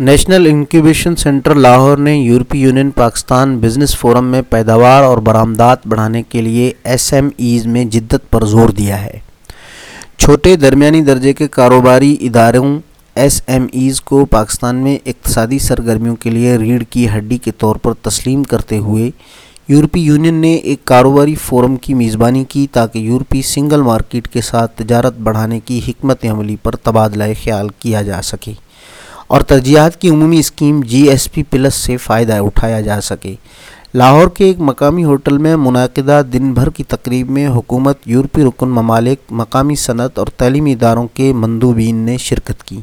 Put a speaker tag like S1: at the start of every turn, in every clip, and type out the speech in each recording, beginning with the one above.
S1: National incubation centre Lahore نے یورپی union Pakistan business forum میں پیداوار اور برآمدات بڑھانے کے لیے ایس ایم ایز میں جدت پر زور دیا ہے۔ چھوٹے درمیانی درجے کے کاروباری اداروں ایس ایم ایز کو پاکستان میں اقتصادی سرگرمیوں کے لیے ریڑھ کی ہڈی کے طور پر تسلیم کرتے ہوئے یورپی یونین نے ایک کاروباری فورم کی میزبانی کی تاکہ یورپی سنگل مارکیٹ کے ساتھ تجارت بڑھانے کی حکمت عملی پر تبادلہ خیال کیا جا سکے۔ اور ترجیحات کی عمومی scheme G S P plus سے فائدہ اٹھایا جا سکے۔ لاہور کے ایک مقامی ہوٹل میں منعقدہ دن بھر کی تقریب میں حکومت یورپی رکن ممالک، مقامی صنعت اور تعلیمی اداروں کے مندوبین نے شرکت کی۔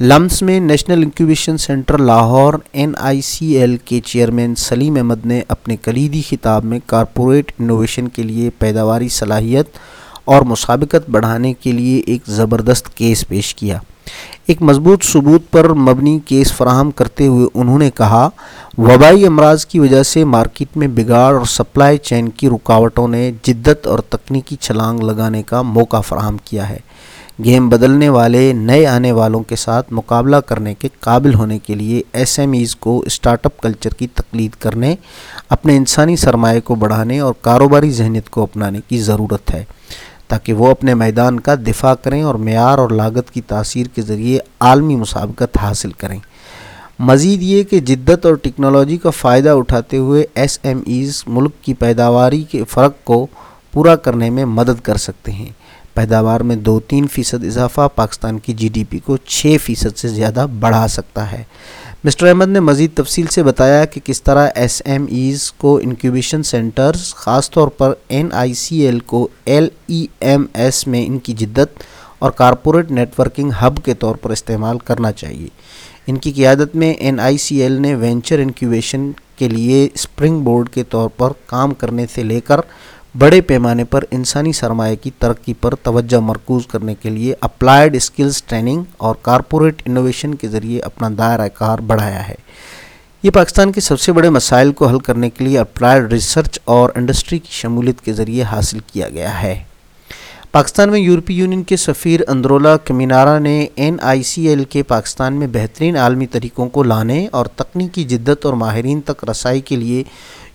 S1: لمس میں national incubation centre Lahore N I C L کے چیئرمین سلیم احمد نے اپنے کلیدی خطاب میں کارپوریٹ انوویشن کے لیے پیداواری صلاحیت اور مسابقت بڑھانے کے لیے ایک زبردست کیس پیش کیا۔ ایک مضبوط ثبوت پر مبنی کیس فراہم کرتے ہوئے انہوں نے کہا، وبائی امراض کی وجہ سے مارکیٹ میں بگاڑ اور سپلائی چین کی رکاوٹوں نے جدت اور تکنیکی چھلانگ لگانے کا موقع فراہم کیا ہے۔ گیم بدلنے والے، نئے آنے والوں کے ساتھ مقابلہ کرنے کے قابل ہونے کے لیے ایس ایم ایز کو اسٹارٹ اپ کلچر کی تقلید کرنے، اپنے انسانی سرمایہ کو بڑھانے اور کاروباری ذہنیت کو اپنانے کی ضرورت ہے۔ تاکہ وہ اپنے میدان کا دفاع کریں اور معیار اور لاگت کی تاثیر کے ذریعے عالمی مسابقت حاصل کریں۔ مزید یہ کہ جدت اور ٹیکنالوجی کا فائدہ اٹھاتے ہوئے ایس ایم ایز ملک کی پیداواری کے فرق کو پورا کرنے میں مدد کر سکتے ہیں۔ پیداوار میں دو تین فیصد اضافہ پاکستان کی جی ڈی پی کو چھ فیصد سے زیادہ بڑھا سکتا ہے۔ مسٹر احمد نے مزید تفصیل سے بتایا کہ کس طرح ایس ایم ایز کو انکیوبیشن سینٹرز، خاص طور پر این آئی سی ایل کو ایل ای ایم ایس میں ان کی جدت اور کارپوریٹ نیٹ ورکنگ ہب کے طور پر استعمال کرنا چاہیے۔ ان کی قیادت میں این آئی سی ایل نے وینچر انکیوبیشن کے لیے اسپرنگ بورڈ کے طور پر کام کرنے سے لے کر بڑے پیمانے پر انسانی سرمایہ کی ترقی پر توجہ مرکوز کرنے کے لیے اپلائیڈ اسکلز ٹریننگ اور کارپوریٹ انوویشن کے ذریعے اپنا دائرہ کار بڑھایا ہے۔ یہ پاکستان کے سب سے بڑے مسائل کو حل کرنے کے لیے اپلائیڈ ریسرچ اور انڈسٹری کی شمولیت کے ذریعے حاصل کیا گیا ہے۔ پاکستان میں یورپی یونین کے سفیر اندرولا کمینارا نے این آئی سی ایل کے پاکستان میں بہترین عالمی طریقوں کو لانے اور تکنیکی جدت اور ماہرین تک رسائی کے لیے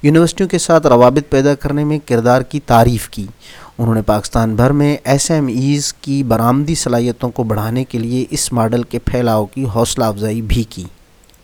S1: یونیورسٹیوں کے ساتھ روابط پیدا کرنے میں کردار کی تعریف کی۔ انہوں نے پاکستان بھر میں ایس ایم ایز کی برآمدی صلاحیتوں کو بڑھانے کے لیے اس ماڈل کے پھیلاؤ کی حوصلہ افزائی بھی کی۔